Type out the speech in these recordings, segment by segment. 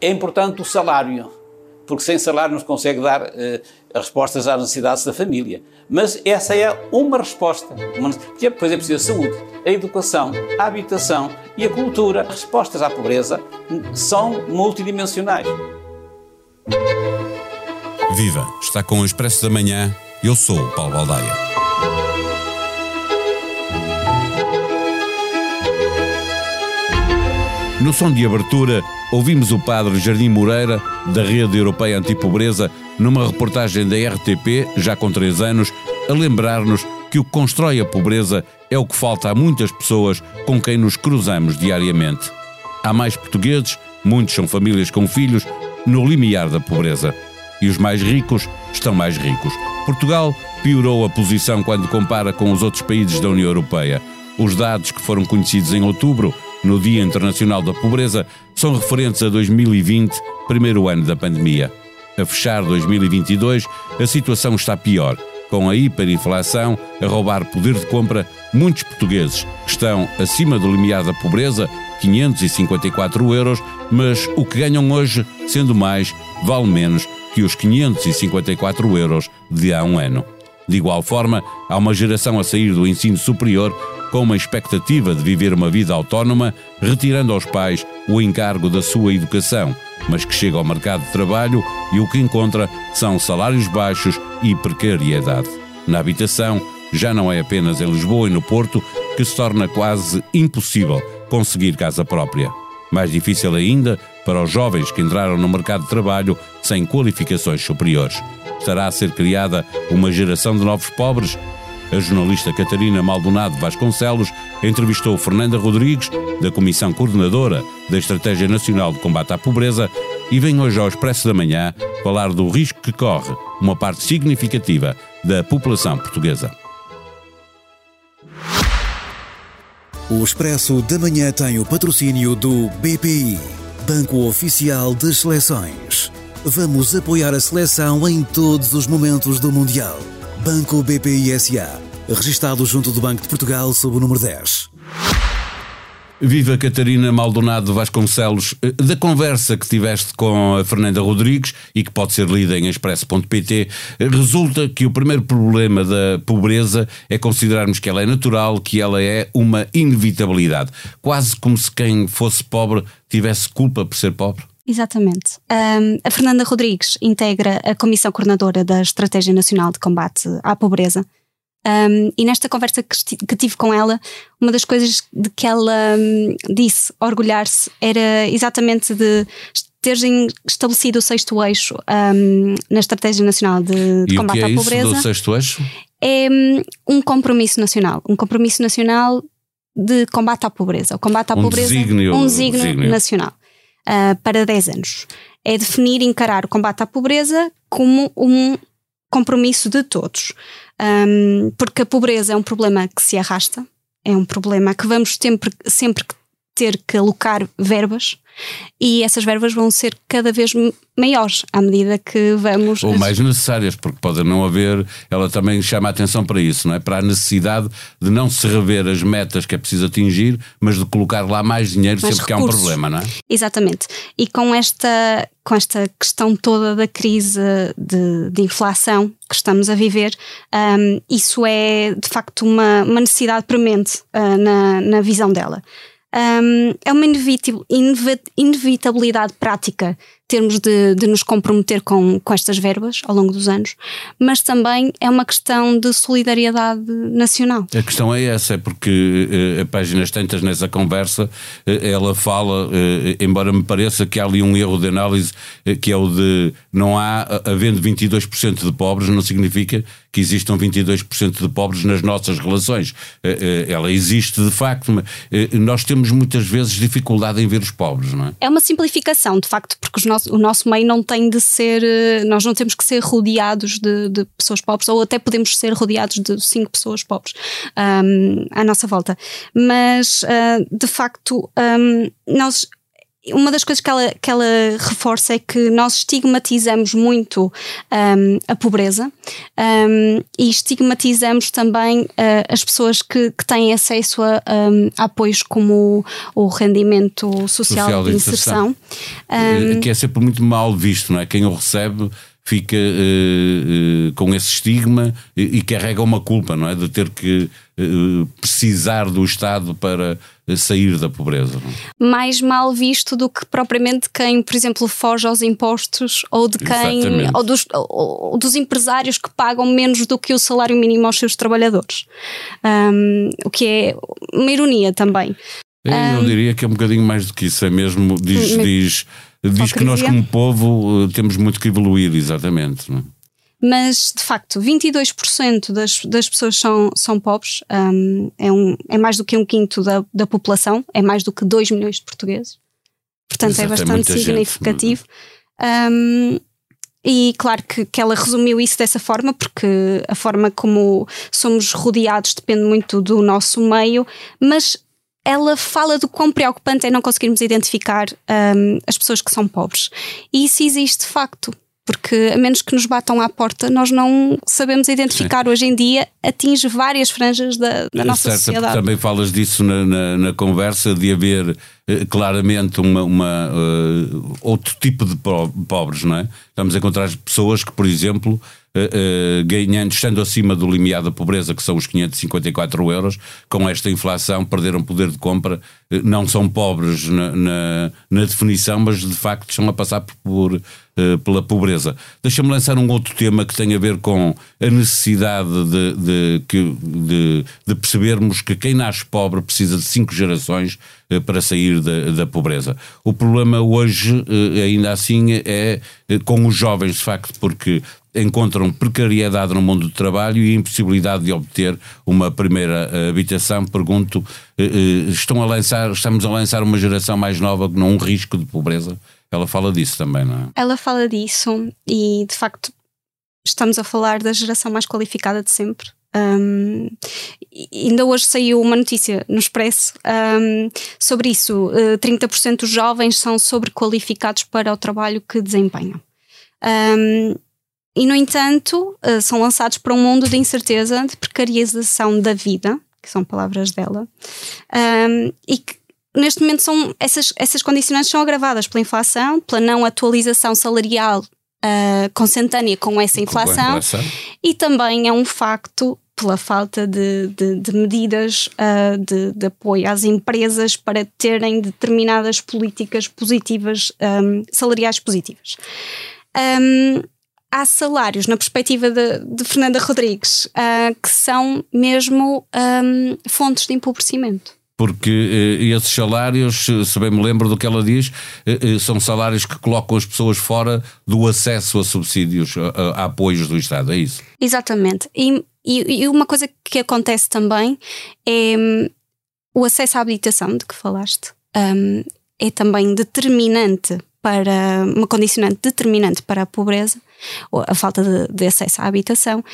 É importante o salário, porque sem salário não se consegue dar uh, respostas às necessidades da família. Mas essa é uma resposta. Porque depois é preciso a saúde, a educação, a habitação e a cultura. As respostas à pobreza são multidimensionais. Viva! Está com o Expresso da Manhã. Eu sou o Paulo Baldaia. No som de abertura, ouvimos o padre Jardim Moreira, da Rede Europeia Antipobreza, numa reportagem da RTP, já com três anos, a lembrar-nos que o que constrói a pobreza é o que falta a muitas pessoas com quem nos cruzamos diariamente. Há mais portugueses, muitos são famílias com filhos, no limiar da pobreza. E os mais ricos estão mais ricos. Portugal piorou a posição quando compara com os outros países da União Europeia. Os dados que foram conhecidos em outubro no Dia Internacional da Pobreza são referentes a 2020, primeiro ano da pandemia. A fechar 2022, a situação está pior. Com a hiperinflação a roubar poder de compra, muitos portugueses estão acima do limiar da pobreza, 554 euros, mas o que ganham hoje, sendo mais, vale menos que os 554 euros de há um ano. De igual forma, há uma geração a sair do ensino superior com uma expectativa de viver uma vida autónoma, retirando aos pais o encargo da sua educação, mas que chega ao mercado de trabalho e o que encontra são salários baixos e precariedade. Na habitação, já não é apenas em Lisboa e no Porto que se torna quase impossível conseguir casa própria. Mais difícil ainda para os jovens que entraram no mercado de trabalho sem qualificações superiores. Estará a ser criada uma geração de novos pobres a jornalista Catarina Maldonado Vasconcelos entrevistou Fernanda Rodrigues, da Comissão Coordenadora da Estratégia Nacional de Combate à Pobreza, e vem hoje ao Expresso da Manhã falar do risco que corre uma parte significativa da população portuguesa. O Expresso da Manhã tem o patrocínio do BPI, Banco Oficial das Seleções. Vamos apoiar a seleção em todos os momentos do Mundial. Banco BPI SA, registado junto do Banco de Portugal sob o número 10. Viva Catarina Maldonado Vasconcelos, eh, da conversa que tiveste com a Fernanda Rodrigues e que pode ser lida em expresso.pt, eh, resulta que o primeiro problema da pobreza é considerarmos que ela é natural, que ela é uma inevitabilidade. Quase como se quem fosse pobre tivesse culpa por ser pobre. Exatamente. Um, a Fernanda Rodrigues integra a Comissão Coordenadora da Estratégia Nacional de Combate à Pobreza. Um, e nesta conversa que, que, tive com ela, uma das coisas de que ela um, disse orgulhar-se era exatamente de terem estabelecido o sexto eixo na Estratégia Nacional de, de Combate é à Pobreza. Isso do sexto eixo? É um compromisso nacional. Um compromisso nacional de combate à pobreza. O combate à um pobreza desígnio, um desígnio. nacional uh, para 10 anos. É definir e encarar o combate à pobreza como um compromisso de todos. Um, porque a pobreza é um problema que se arrasta, é um problema que vamos sempre, sempre ter que alocar verbas e essas verbas vão ser cada vez maiores à medida que vamos. Ou mais necessárias, porque pode não haver. Ela também chama a atenção para isso, não é? Para a necessidade de não se rever as metas que é preciso atingir, mas de colocar lá mais dinheiro mais sempre recursos. que há um problema, não é? Exatamente. E com esta, com esta questão toda da crise de, de inflação que estamos a viver, um, isso é de facto uma, uma necessidade premente uh, na, na visão dela um, é uma inevitabilidade prática termos de, de, nos comprometer com, com estas verbas ao longo dos anos, mas também é uma questão de solidariedade nacional. A questão é essa, é porque eh, a páginas tantas nessa conversa eh, ela fala, eh, embora me pareça que há ali um erro de análise, que é o de não há, havendo 22% de pobres, não significa que existam 22% de pobres nas nossas relações. Ela existe de facto, mas nós temos muitas vezes dificuldade em ver os pobres, não é? É uma simplificação, de facto, porque os nossos nosso, o nosso meio não tem de ser, eh, nós não temos que ser rodeados de, de pessoas pobres, ou até podemos ser rodeados de cinco pessoas pobres um, à nossa volta. Mas, uh, de facto, um, nós uma das coisas que ela, que ela reforça é que nós estigmatizamos muito um, a pobreza um, e estigmatizamos também uh, as pessoas que, que têm acesso a, um, a apoios como o, o rendimento social, social de inserção. inserção. Uh, que é sempre muito mal visto, não é? Quem o recebe fica uh, uh, com esse estigma e, e, carrega uma culpa, não é? De ter que precisar do Estado para sair da pobreza. Não? É? Mais mal visto do que propriamente quem, por exemplo, foge aos impostos ou de quem ou dos, ou, dos, empresários que pagam menos do que o salário mínimo aos seus trabalhadores. Um, o que é uma ironia também. Eu um, diria que é um bocadinho mais do que isso, é mesmo, diz, diz diz que nós, como povo, eh, temos muito que evoluir, exatamente. Não é? Mas, de facto, 22% das, das pessoas são, são pobres, um, é, um, é mais do que um quinto da, da população, é mais do que 2 milhões de portugueses. Portanto, é Exato, é bastante é significativo. Um, e claro que, que ela resumiu isso dessa forma, porque a forma como somos rodeados depende muito do nosso meio, mas ela fala do quão preocupante é não conseguirmos identificar um, as pessoas que são pobres. E isso existe de facto. Porque a menos que nos batam à porta, nós não sabemos identificar. Sim. Hoje em dia atinge várias franjas da, da nossa certo, sociedade. Também falas disso na, na, na conversa, de haver eh, claramente uma, uma uh, outro tipo de pobres, não é? Estamos a encontrar pessoas que, por exemplo, uh, ganhando, estando acima do limiar da pobreza, que são os 554 euros, com esta inflação perderam poder de compra, uh, não são pobres na, na, na, definição, mas de facto estão a passar por, pela pobreza. Deixa-me lançar um outro tema que tem a ver com a necessidade de, de, de, de percebermos que quem nasce pobre precisa de cinco gerações para sair da, da, pobreza. O problema hoje, ainda assim, é com os jovens, de facto, porque encontram precariedade no mundo do trabalho e impossibilidade de obter uma primeira uh, habitação. Pergunto, uh, estão a lançar, estamos a lançar uma geração mais nova com um risco de pobreza? Ela fala disso também, não é? Ela fala disso e, de facto, estamos a falar da geração mais qualificada de sempre. Um, ainda hoje saiu uma notícia no Expresso um, sobre isso. Uh, 30% dos jovens são sobrequalificados para o trabalho que desempenham. Um, e, no entanto, uh, são lançados para um mundo de incerteza, de precarização da vida, que são palavras dela, um, e que neste momento são essas, essas condicionantes são agravadas pela inflação, pela não atualização salarial uh, consentânea com essa inflação, inflação, e também é um facto pela falta de, de, de medidas uh, de, de, apoio às empresas para terem determinadas políticas positivas, um, salariais positivas. Um, há salários, na perspectiva de, de Fernanda Rodrigues, uh, que são mesmo um, fontes de empobrecimento porque eh, esses salários, se bem me lembro do que ela diz, eh, eh, são salários que colocam as pessoas fora do acesso a subsídios, a, a apoios do Estado, é isso? Exatamente. E, e, e uma coisa que acontece também é o acesso à habitação, de que falaste, um, é também determinante para uma condicionante determinante para a pobreza, a falta de, de acesso à habitação,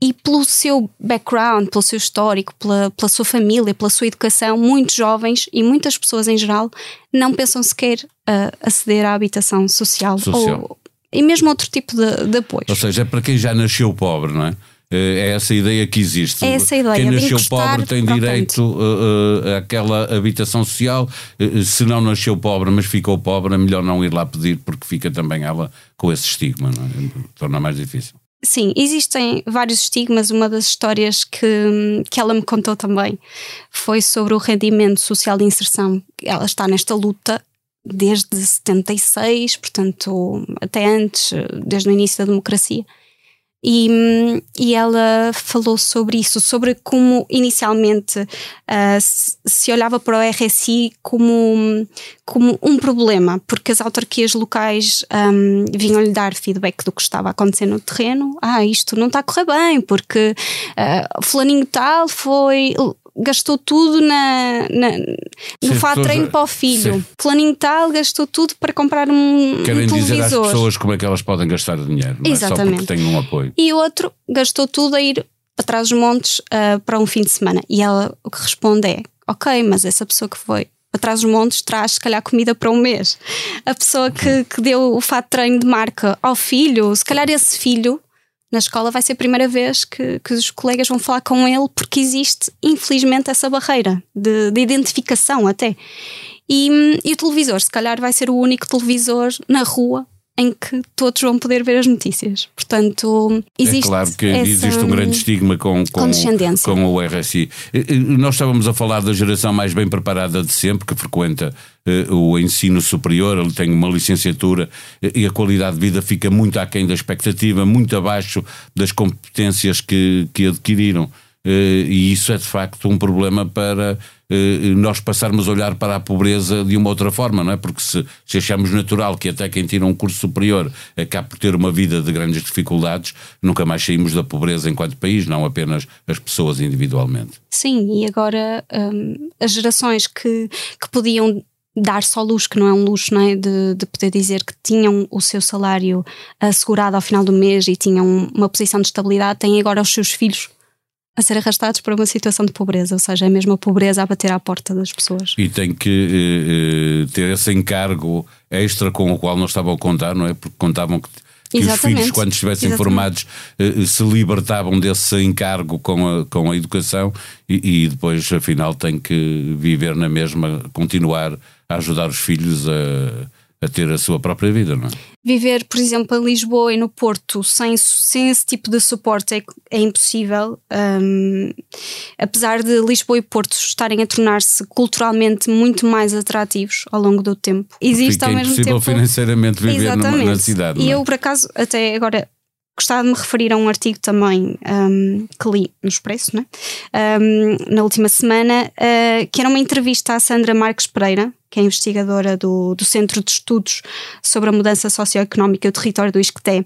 e pelo seu background, pelo seu histórico, pela, pela sua família, pela sua educação, muitos jovens e muitas pessoas em geral não pensam sequer uh, aceder à habitação social, social. Ou, e mesmo outro tipo de, de apoio. Ou seja, é para quem já nasceu pobre, não é? Eh, é essa ideia que existe. É essa ideia. Quem nasceu pobre tem direito uh, uh, àquela habitação social. Uh, se não nasceu pobre, mas ficou pobre, é melhor não ir lá pedir, porque fica também ela com esse estigma, é? torna mais difícil. Sim, existem vários estigmas. Uma das histórias que, que ela me contou também foi sobre o rendimento social de inserção. Ela está nesta luta desde 76, portanto, até antes, desde o início da democracia. E, e ela falou sobre isso, sobre como inicialmente uh, se olhava para o RSI como, como um problema, porque as autarquias locais um, vinham-lhe dar feedback do que estava acontecendo no terreno. Ah, isto não está a correr bem, porque uh, fulaninho tal foi gastou tudo na, na no fato treino para o filho. Sim. Fulaninho tal gastou tudo para comprar um, Querem um dizer às pessoas como é que elas podem gastar dinheiro, não Exatamente. É? Só porque têm um apoio. E outro gastou tudo a ir atrás dos montes uh, para um fim de semana. E ela o que responde é: Ok, mas essa pessoa que foi atrás dos montes traz, se calhar, comida para um mês. A pessoa que, que deu o fato de treino de marca ao filho, se calhar esse filho na escola vai ser a primeira vez que, que os colegas vão falar com ele, porque existe, infelizmente, essa barreira de, de identificação até. E, e o televisor, se calhar, vai ser o único televisor na rua em que todos vão poder ver as notícias. Portanto, existe. É claro que existe um grande estigma com, com, com o RSI. Nós estávamos a falar da geração mais bem preparada de sempre, que frequenta uh, o ensino superior, ele tem uma licenciatura e a qualidade de vida fica muito aquém da expectativa, muito abaixo das competências que, que adquiriram. Uh, e isso é de facto um problema para uh, nós passarmos a olhar para a pobreza de uma outra forma, não é? Porque se, se achamos natural que até quem tira um curso superior acabe por ter uma vida de grandes dificuldades, nunca mais saímos da pobreza enquanto país, não apenas as pessoas individualmente. Sim, e agora um, as gerações que, que podiam dar só luxo, que não é um luxo, não é? De, de, poder dizer que tinham o seu salário assegurado ao final do mês e tinham uma posição de estabilidade, têm agora os seus filhos a ser arrastados para uma situação de pobreza, ou seja, é mesmo a pobreza a bater à porta das pessoas. E tem que eh, eh ter esse encargo extra com o qual não estavam a contar, não é? Porque contavam que que os filhos, quando estivessem Exatamente. formados, eh, se libertavam desse encargo com a, com a educação e, e, depois, afinal, têm que viver na mesma, continuar a ajudar os filhos a a ter a sua própria vida, não é? Viver, por exemplo, em Lisboa e no Porto sem, sem esse tipo de suporte é, é impossível. Um, apesar de Lisboa e Porto estarem a tornar-se culturalmente muito mais atrativos ao longo do tempo, existe Fica ao mesmo tempo. financeiramente viver numa, na cidade. E é? eu, por acaso, até agora gostava de me referir a um artigo também um, que li no Expresso, né? um, na última semana, uh, que era uma entrevista à Sandra Marques Pereira, que é investigadora do, do Centro de Estudos sobre a Mudança Socioeconómica e o Território do Isqueté,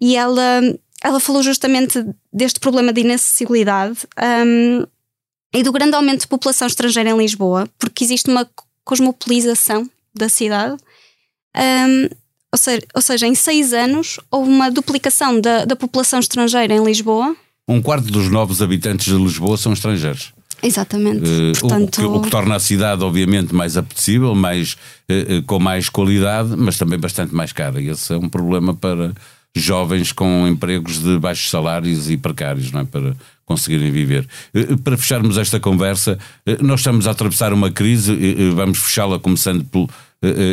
e ela, ela falou justamente deste problema de inacessibilidade um, e do grande aumento de população estrangeira em Lisboa, porque existe uma cosmopolização da cidade. Um, ou seja, ou seja, em seis anos houve uma duplicação da, da população estrangeira em Lisboa. Um quarto dos novos habitantes de Lisboa são estrangeiros. Exatamente. Uh, Portanto... o, que, o, que, torna a cidade, obviamente, mais apetecível, mais, uh, uh, com mais qualidade, mas também bastante mais cara. E esse é um problema para jovens com empregos de baixos salários e precários, não é? Para conseguirem viver. Para fecharmos esta conversa, nós estamos a atravessar uma crise, vamos fechá-la começando pelo uh,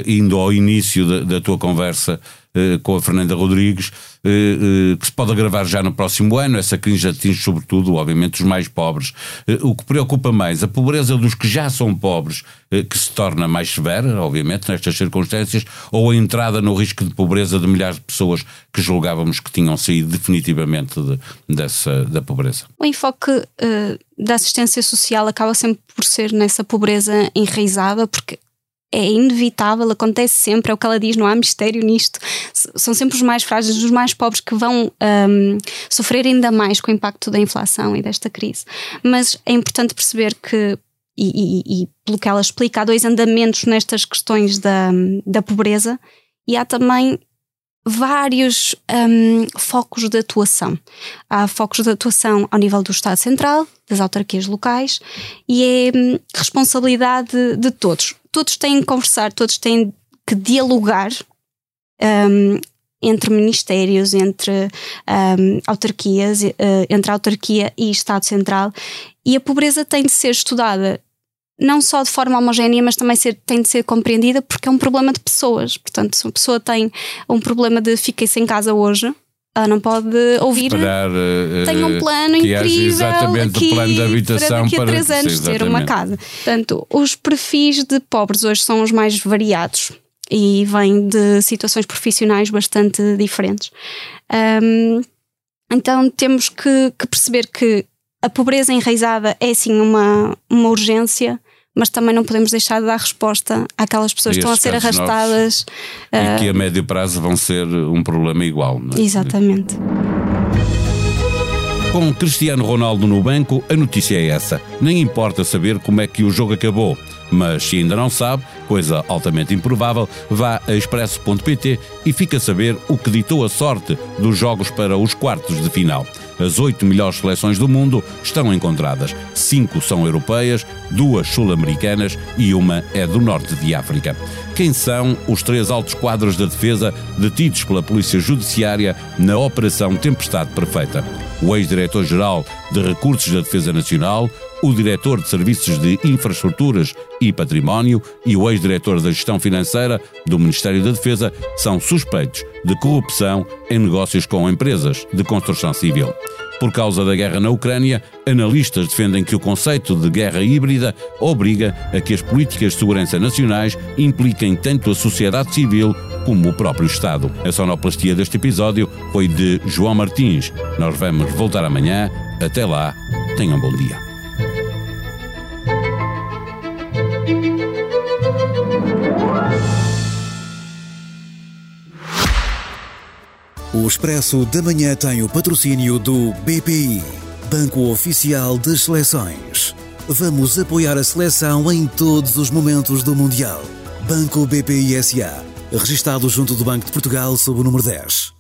indo ao início da, da tua conversa uh, com a Fernanda Rodrigues, uh, que se pode agravar já no próximo ano. Essa crise atinge, sobretudo, obviamente, os mais pobres. o que preocupa mais, a pobreza dos que já são pobres, que se torna mais severa, obviamente, nestas circunstâncias, ou a entrada no risco de pobreza de milhares de pessoas que julgávamos que tinham saído definitivamente de, dessa, da pobreza? O enfoque da assistência social acaba sempre por ser nessa pobreza enraizada, porque é inevitável, acontece sempre, é o que ela diz, não há mistério nisto. São sempre os mais frágeis, os mais pobres que vão um, sofrer ainda mais com o impacto da inflação e desta crise. Mas é importante perceber que e, e, e, pelo que ela explica, há dois andamentos nestas questões da, da pobreza e há também vários um, focos de atuação. Há focos de atuação ao nível do Estado Central, das autarquias locais, e é um, responsabilidade de, de todos todos têm que conversar, todos têm que dialogar um, entre ministérios, entre um, autarquias, uh, entre autarquia e Estado Central, e a pobreza tem de ser estudada não só de forma homogénea, mas também ser, tem de ser compreendida porque é um problema de pessoas. Portanto, se uma pessoa tem um problema de fiquei-se em casa hoje, ela não pode ouvir. Esperar, uh, tem um plano que incrível. Exatamente aqui, o plano de habitação para daqui a três anos ter uma casa. Portanto, os perfis de pobres hoje são os mais variados e vêm de situações profissionais bastante diferentes. Um, então temos que, que, perceber que a pobreza enraizada é sim uma, uma urgência mas também não podemos deixar de dar resposta àquelas pessoas que estão a ser arrastadas. Uh... E que a médio prazo vão ser um problema igual. É? Exatamente. Com Cristiano Ronaldo no banco, a notícia é essa. Nem importa saber como é que o jogo acabou. Mas se ainda não sabe, coisa altamente improvável, vá a expresso.pt e fica a saber o que ditou a sorte dos jogos para os quartos de final. As oito melhores seleções do mundo estão encontradas. Cinco são europeias, duas sul-americanas e uma é do norte de África. Quem são os três altos quadros da defesa detidos pela Polícia Judiciária na Operação Tempestade Perfeita? O ex-diretor-geral de Recursos da Defesa Nacional, o diretor de Serviços de Infraestruturas e Património e o ex-diretor da Gestão Financeira do Ministério da Defesa são suspeitos de corrupção em negócios com empresas de construção civil. Por causa da guerra na Ucrânia, analistas defendem que o conceito de guerra híbrida obriga a que as políticas de segurança nacionais impliquem tanto a sociedade civil como o próprio Estado. A sonoplastia deste episódio foi de João Martins. Nós vamos voltar amanhã. Até lá, tenham um bom dia. O Expresso da Manhã tem o patrocínio do BPI, Banco Oficial das Seleções. Vamos apoiar a seleção em todos os momentos do Mundial. Banco BPI SA, registado junto do Banco de Portugal sob o número 10.